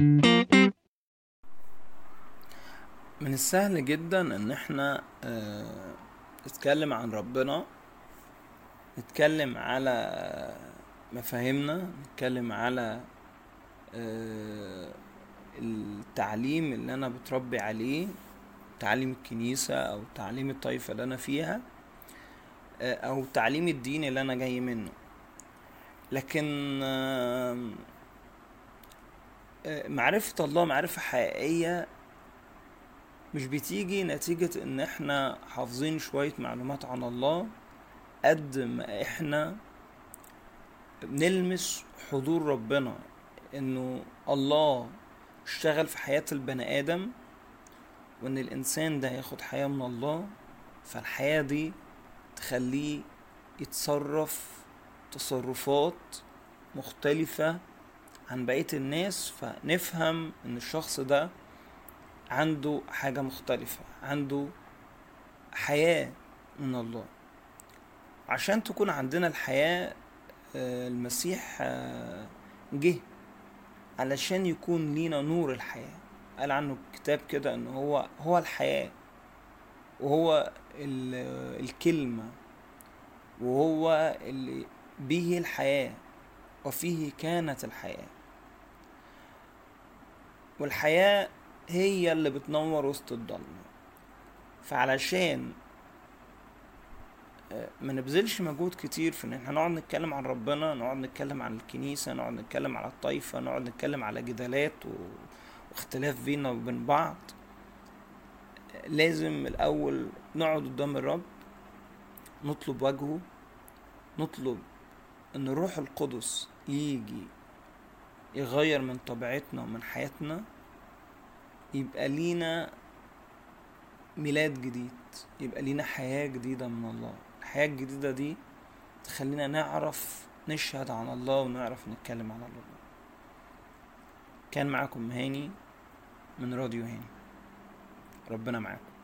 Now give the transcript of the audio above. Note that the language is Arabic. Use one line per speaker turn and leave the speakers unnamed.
من السهل جدا إن إحنا آه، نتكلم عن ربنا نتكلم على مفاهيمنا نتكلم على آه، التعليم اللي أنا بتربي عليه تعليم الكنيسة أو تعليم الطائفة اللي أنا فيها آه، أو تعليم الدين اللي أنا جاي منه. لكن معرفة الله معرفة حقيقية مش بتيجي نتيجة إن إحنا حافظين شوية معلومات عن الله قد ما إحنا بنلمس حضور ربنا إنه الله اشتغل في حياة البني آدم وإن الإنسان ده ياخد حياة من الله فالحياة دي تخليه يتصرف تصرفات مختلفة عن بقية الناس فنفهم إن الشخص ده عنده حاجة مختلفة عنده حياة من الله. عشان تكون عندنا الحياة آه، المسيح آه، جه علشان يكون لينا نور الحياة. قال عنه الكتاب كده إن هو هو الحياة وهو ال- الكلمة وهو اللي به الحياة. وفيه كانت الحياة والحياة هي اللي بتنور وسط الضلمة فعلشان آه، ما نبذلش مجهود كتير في إن إحنا نقعد نتكلم عن ربنا نقعد نتكلم عن الكنيسة نقعد نتكلم على الطائفة نقعد نتكلم على جدالات. واختلاف بينا وبين بعض لازم الأول نقعد قدام الرب نطلب وجهه نطلب إن الروح القدس يجي يغير من طبيعتنا ومن حياتنا يبقى لينا ميلاد جديد يبقى لينا حياة جديدة من الله. الحياة الجديدة دي تخلينا نعرف نشهد عن الله ونعرف نتكلم عن الله. كان معاكم هاني من راديو هاني. ربنا معاكم.